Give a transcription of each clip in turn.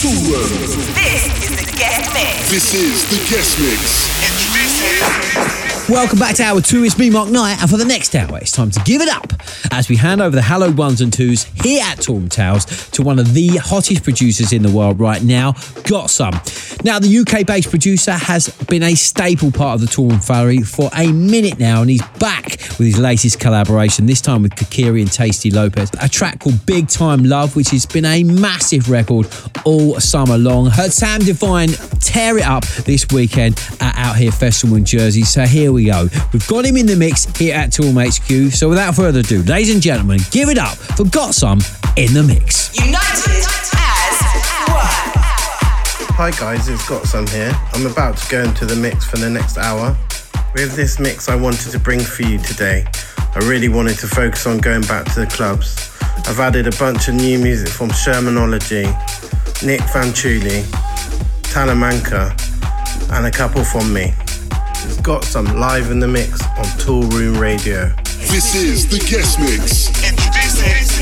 This is the guest mix. This is the guest mix. Introducing. Welcome back to Hour 2, it's me, Mark Knight, and for the next hour, it's time to give it up as we hand over the hallowed ones and twos here at Toolroom Towers to one of the hottest producers in the world right now, GotSome. Now, the UK based producer has been a staple part of the Toolroom family for a minute now, and he's back with his latest collaboration, this time with Kokiri and Tasty Lopez, a track called Big Time Love, which has been a massive record all summer long. Heard Sam Divine tear it up this weekend at Out Here Festival in Jersey, so here we go. We've got him in the mix here at Toolroom HQ, so without further ado, ladies and gentlemen, give it up for GotSome in the mix. United as one. Hi guys, it's GotSome here. I'm about to go into the mix for the next hour. With this mix, I wanted to bring for you today. I really wanted to focus on going back to the clubs. I've added a bunch of new music from Shermanology, Nic Fanciulli, Talamanca, and a couple from me. It's GotSome live in the mix on Toolroom Radio. This is the guest mix. Introducing.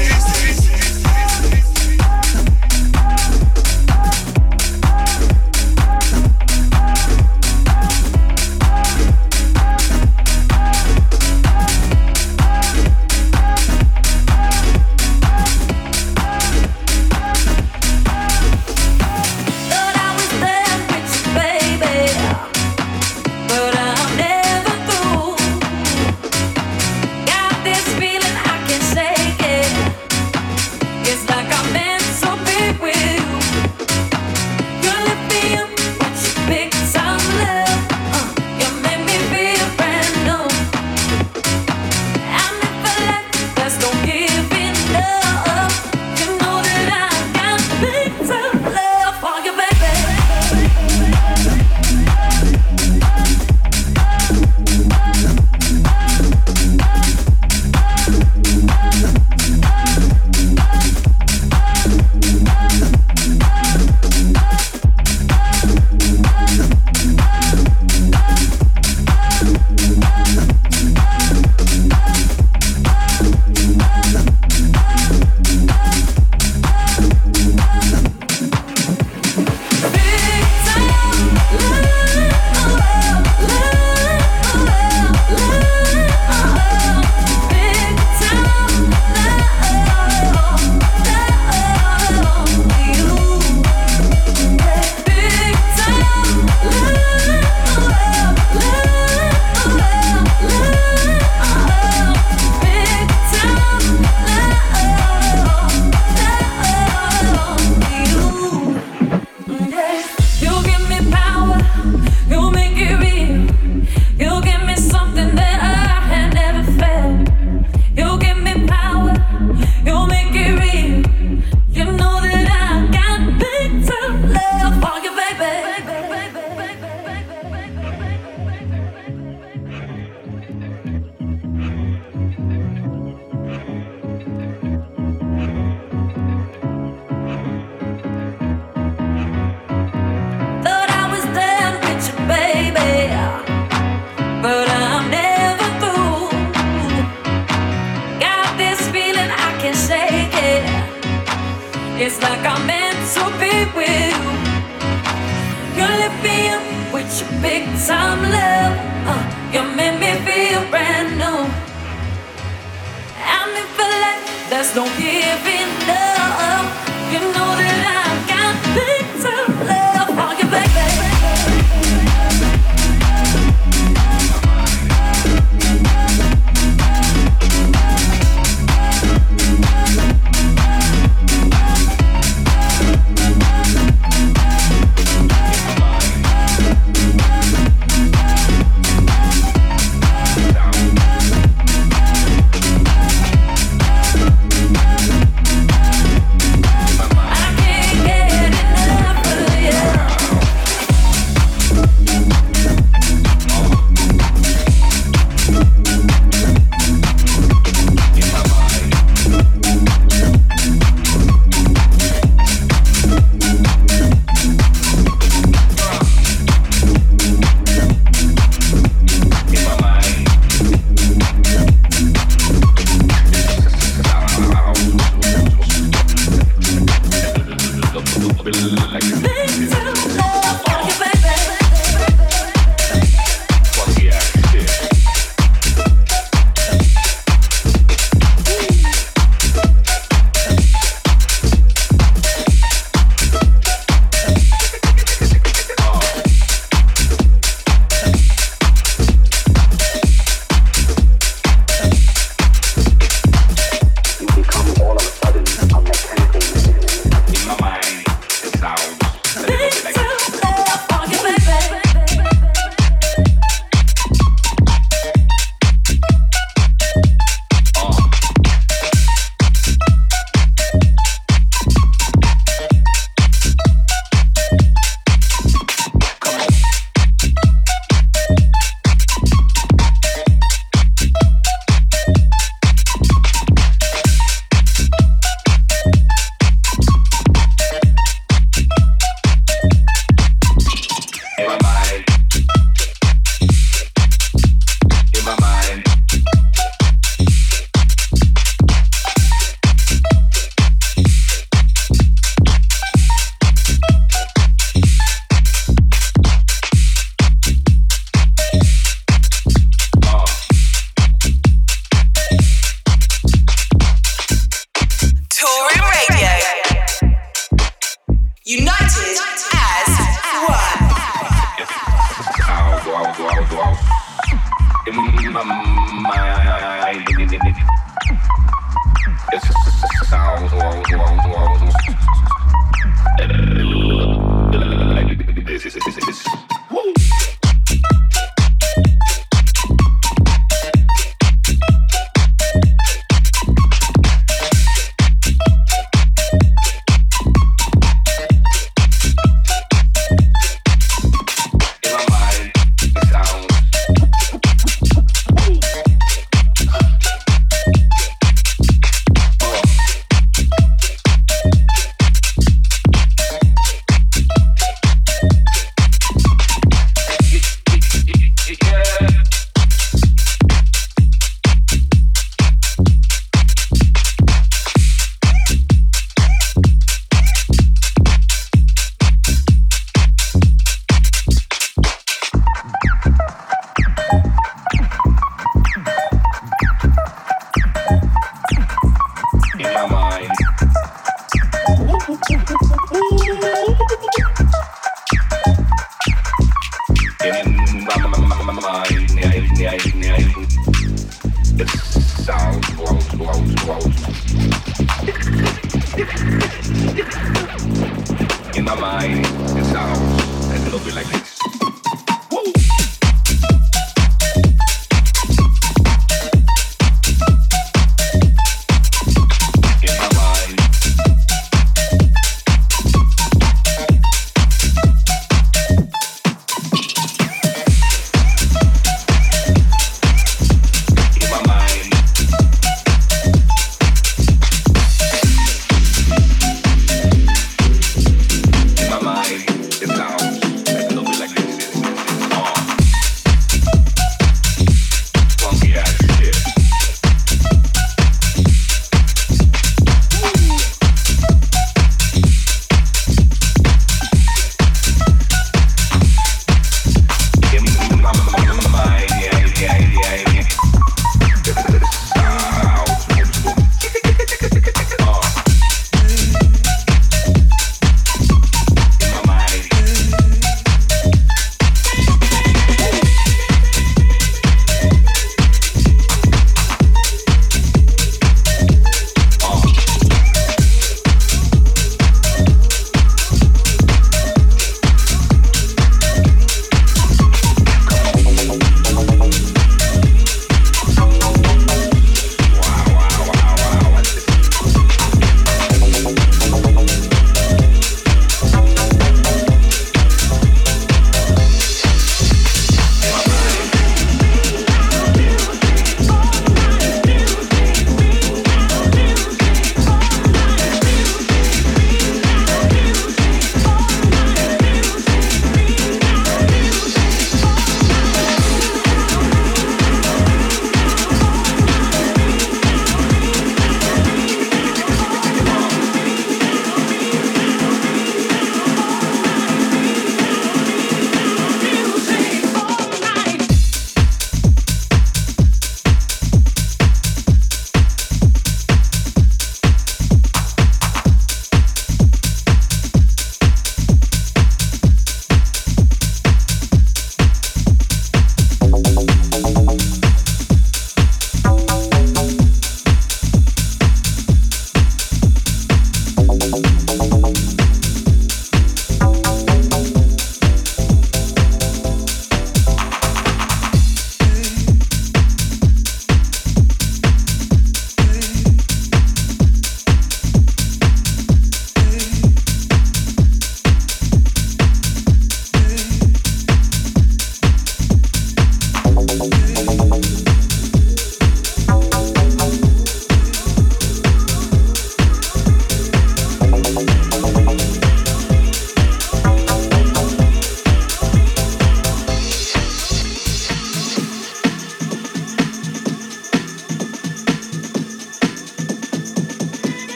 Like I'm meant to be with you. You lift me up with your big time love. Uh, you make me feel brand new. I'm in for life, there's no giving up. You know that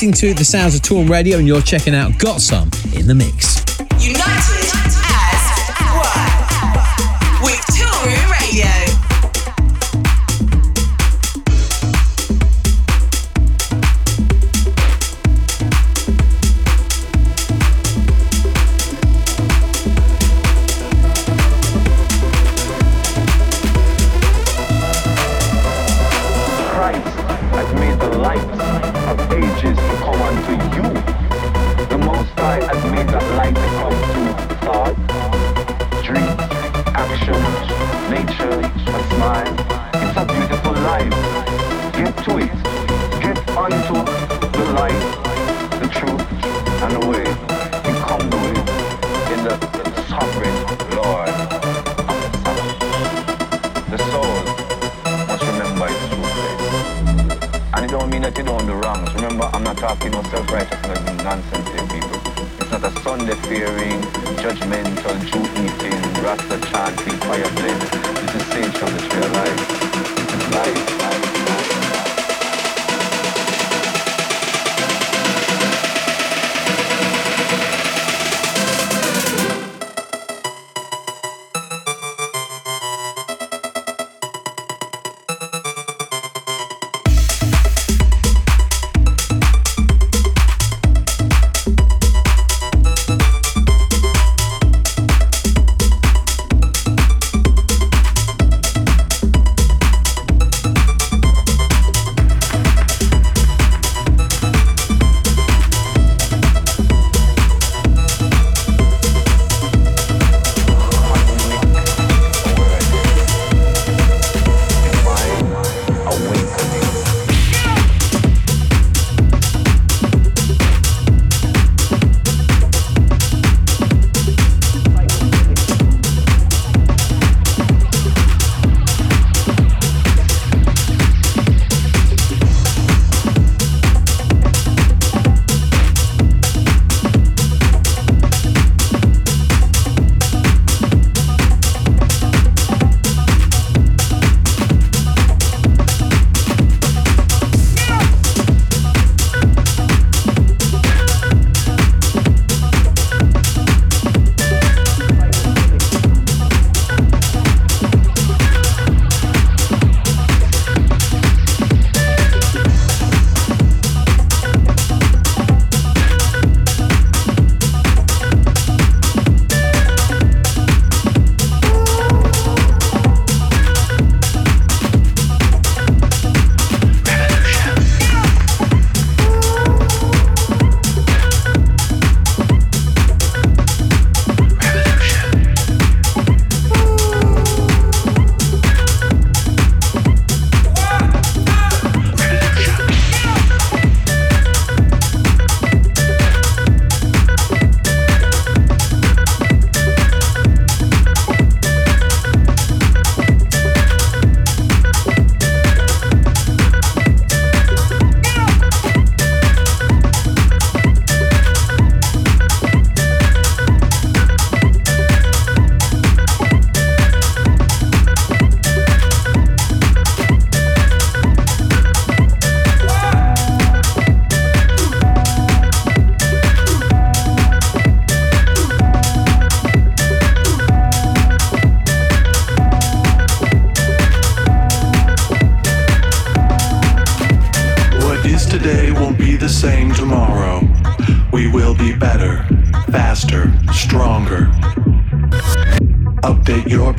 listening to the sounds of Toolroom Radio, and you're checking out GotSome in the Mix.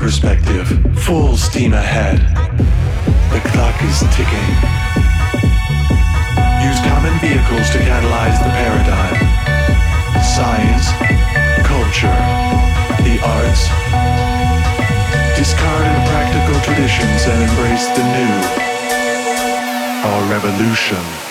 perspective, full steam ahead. The clock is ticking. Use common vehicles to catalyze the paradigm. Science, culture, the arts. Discard impractical traditions and embrace the new. Our revolution.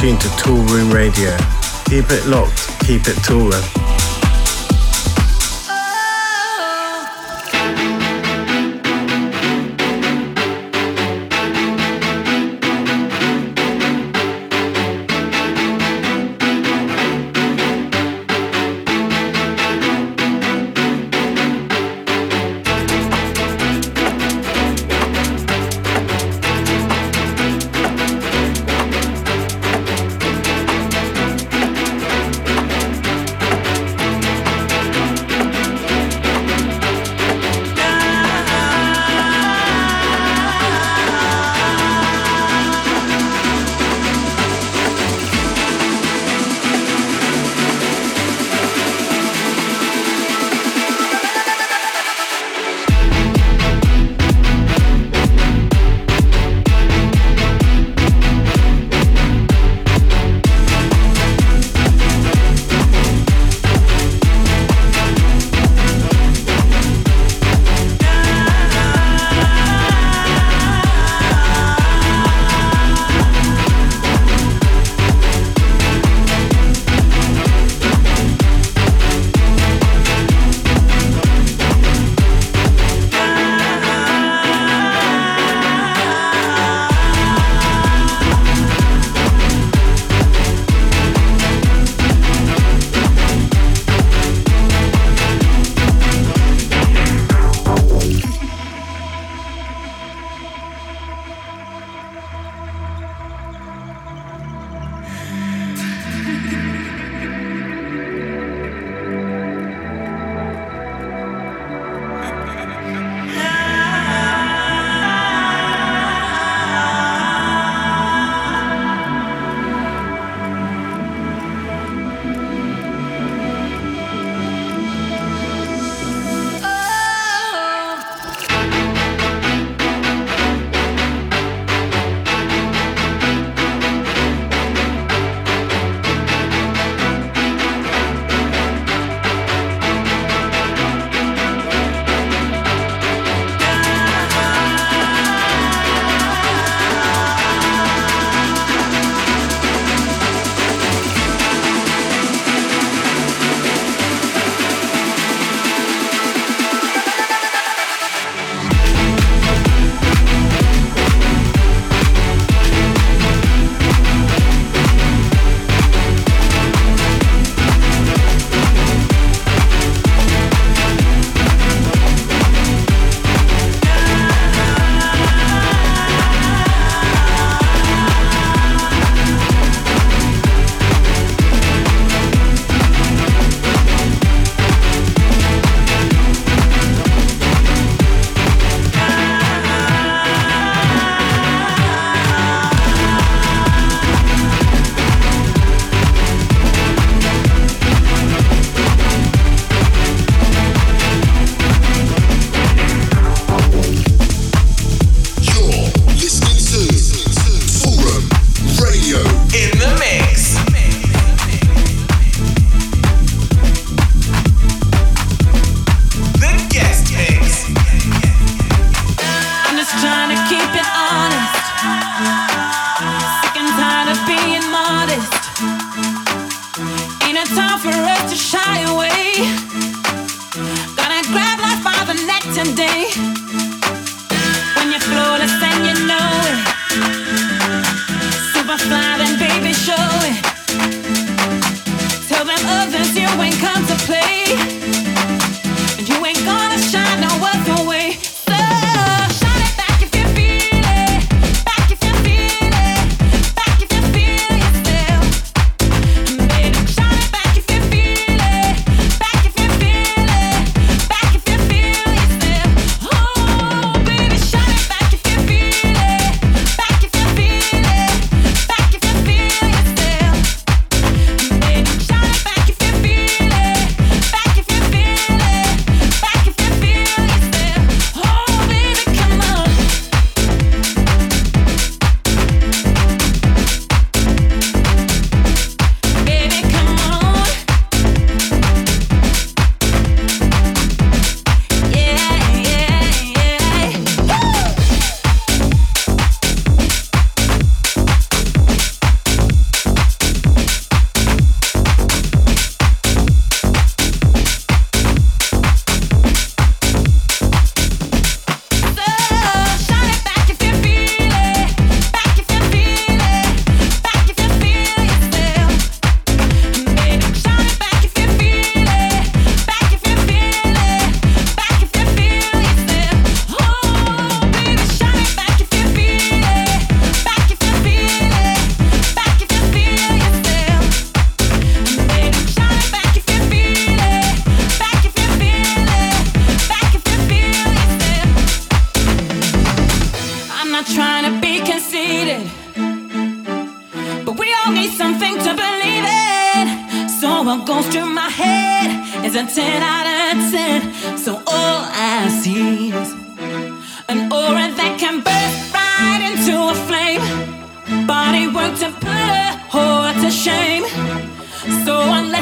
And tune to Toolroom Radio. Keep it locked, keep it tooling. shame. So I'm.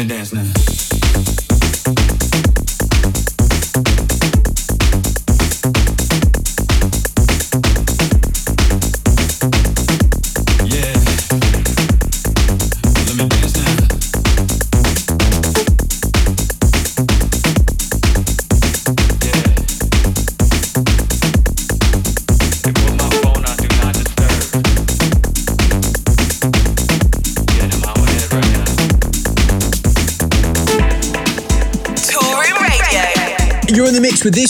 me dance now.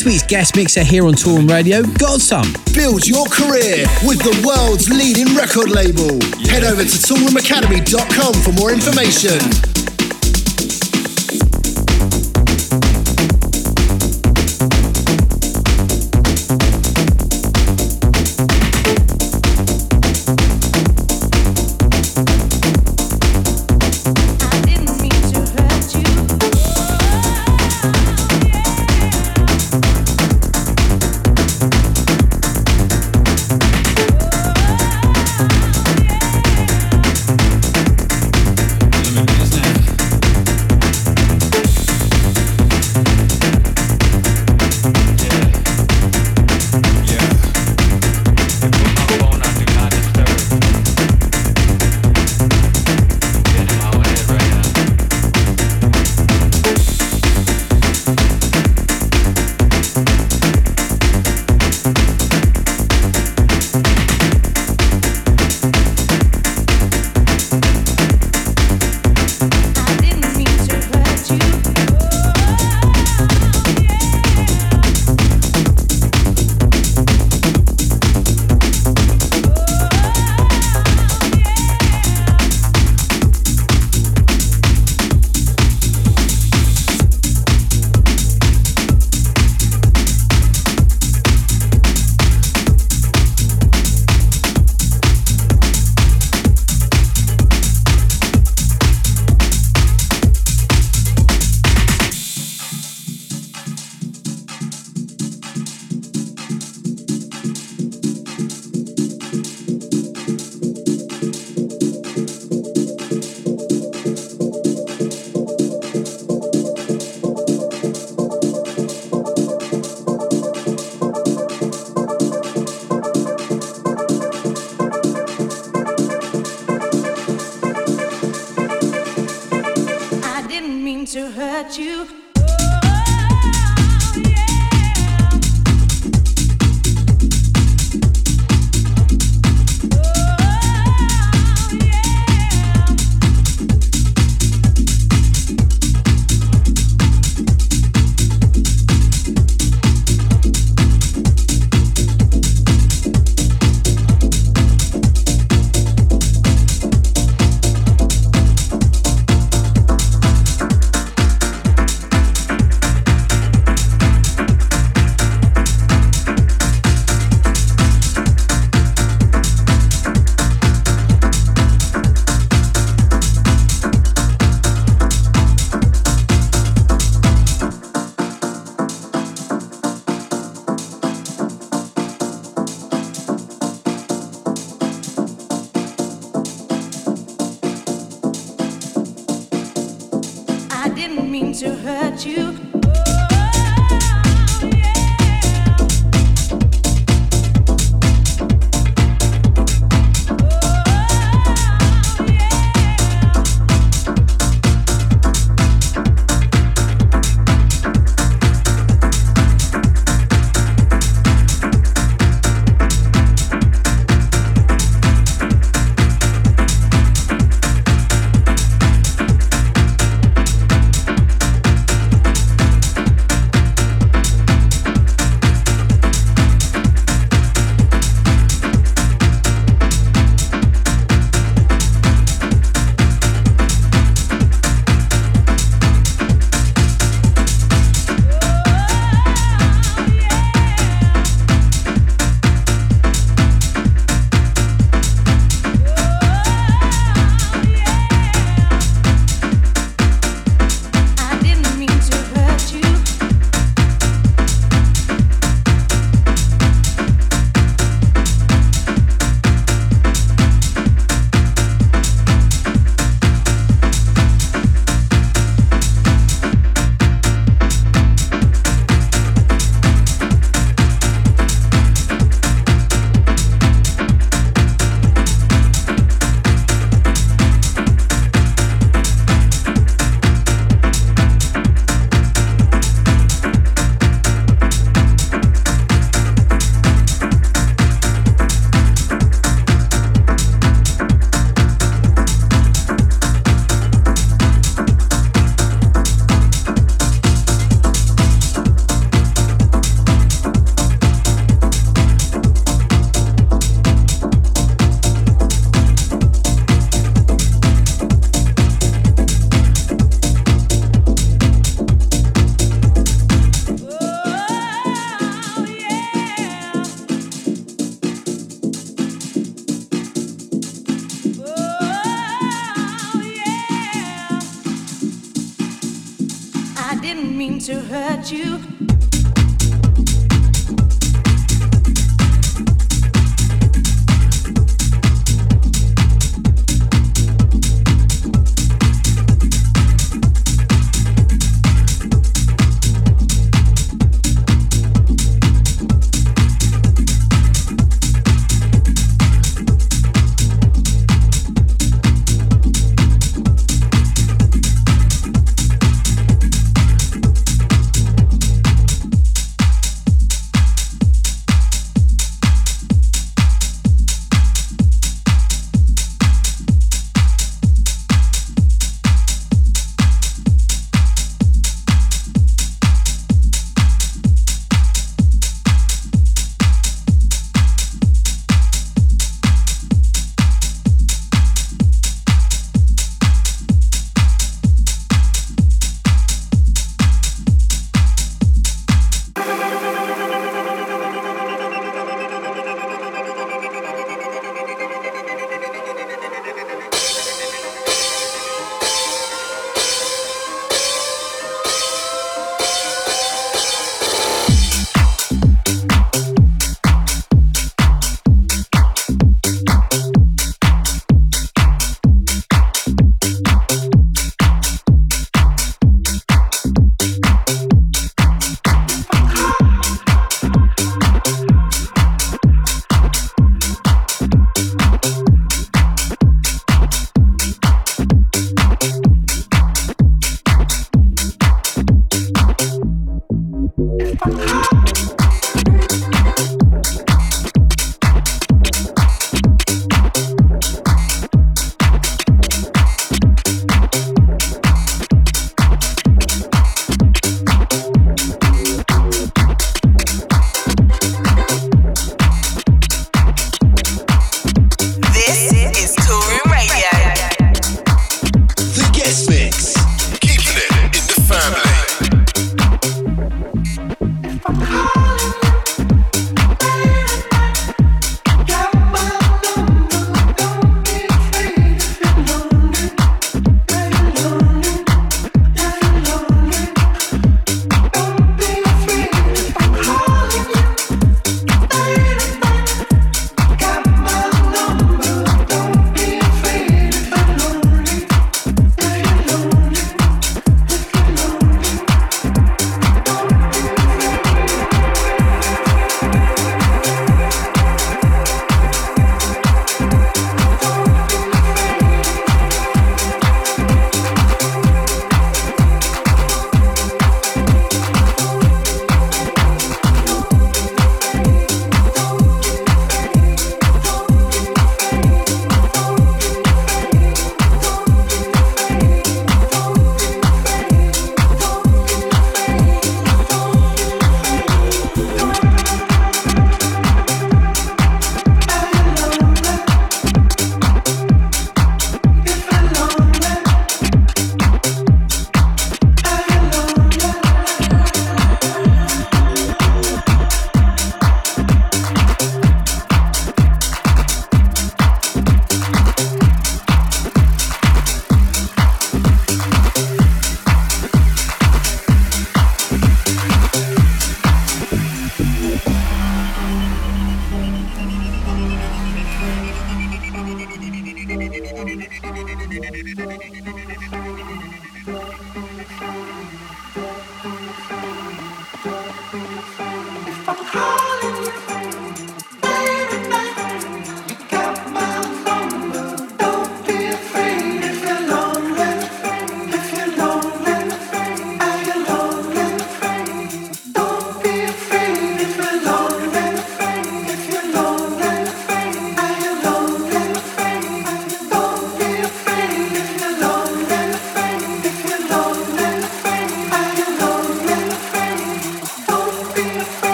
This week's guest mixer here on Toolroom Radio, GotSome. Build your career with the world's leading record label. Head over to toolroomacademy.com for more information.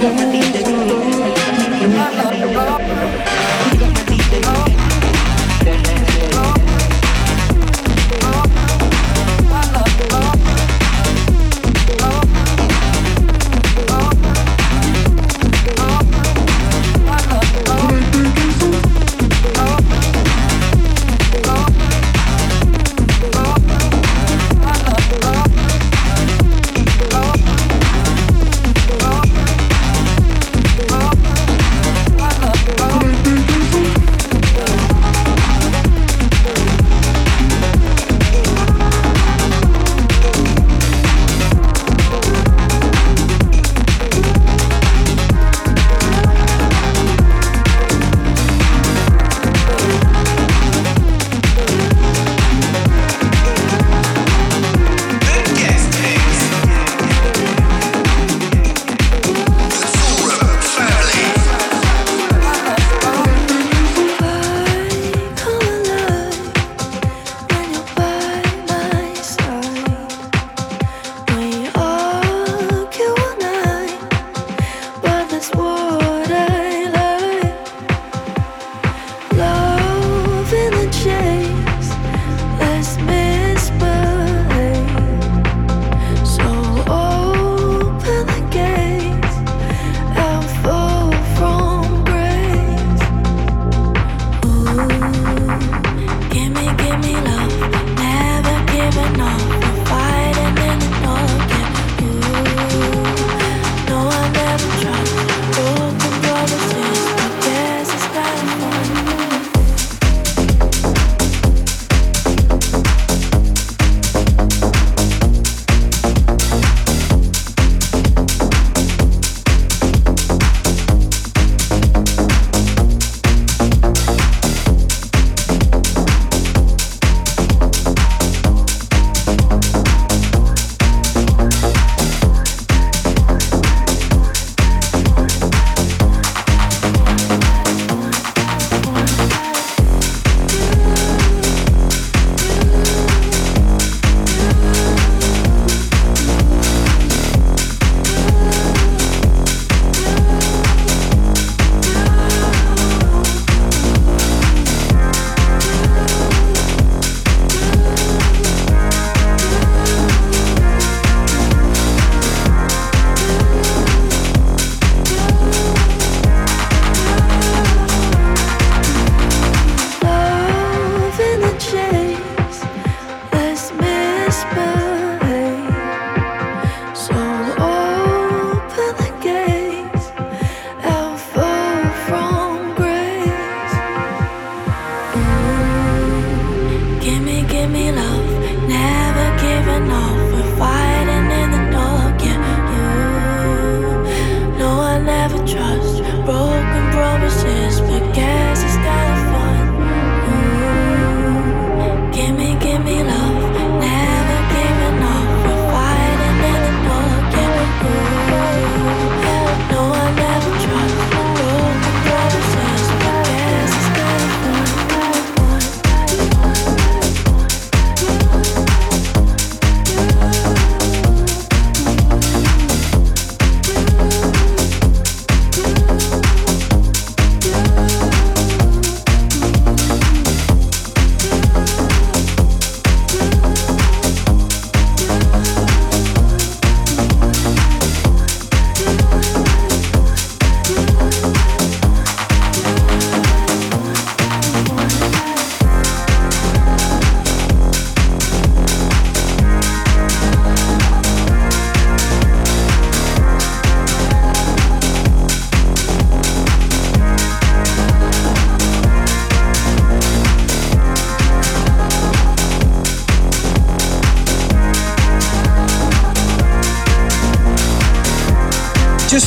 Yeah.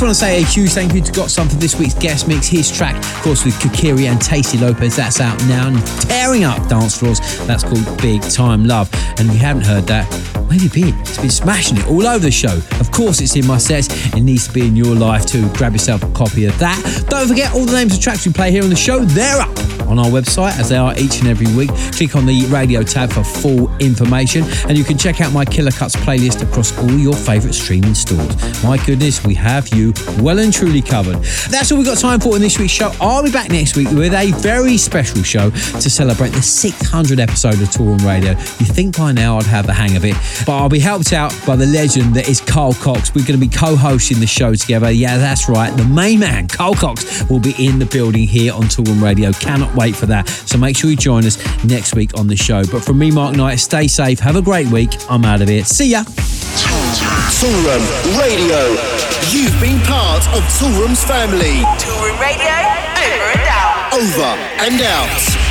Want to say a huge thank you to GotSome for this week's guest mix. His track, of course, with Kokiri and Tasty Lopez. That's out now and tearing up dance floors. That's called Big Time Love. And if you haven't heard that, where have you been? It's been smashing it all over the show. Of course, it's in my sets. It needs to be in your life too. Grab yourself a copy of that. Don't forget all the names of tracks we play here on the show. They're up on our website as they are each and every week. Click on the radio tab for full information and you can check out my Killer Cuts playlist across all your favourite streaming stores. My goodness, we have you well and truly covered. That's all we've got time for in this week's show. I'll be back next week with a very special show to celebrate the 600 episode of Toolroom Radio. You think by now I'd have the hang of it, but I'll be helped out by the legend that is Carl Cox. We're going to be co-hosting the show together. Yeah, that's right. The main man, Carl Cox, will be in the building here on Toolroom Radio. Cannot wait for that. So make sure you join us next week on the show. But from me, Mark Knight, stay safe. Have a great week. I'm out of here. See ya. Toolroom Radio. You've been part of Toolroom's family. Toolroom Radio, over and out. Over and out.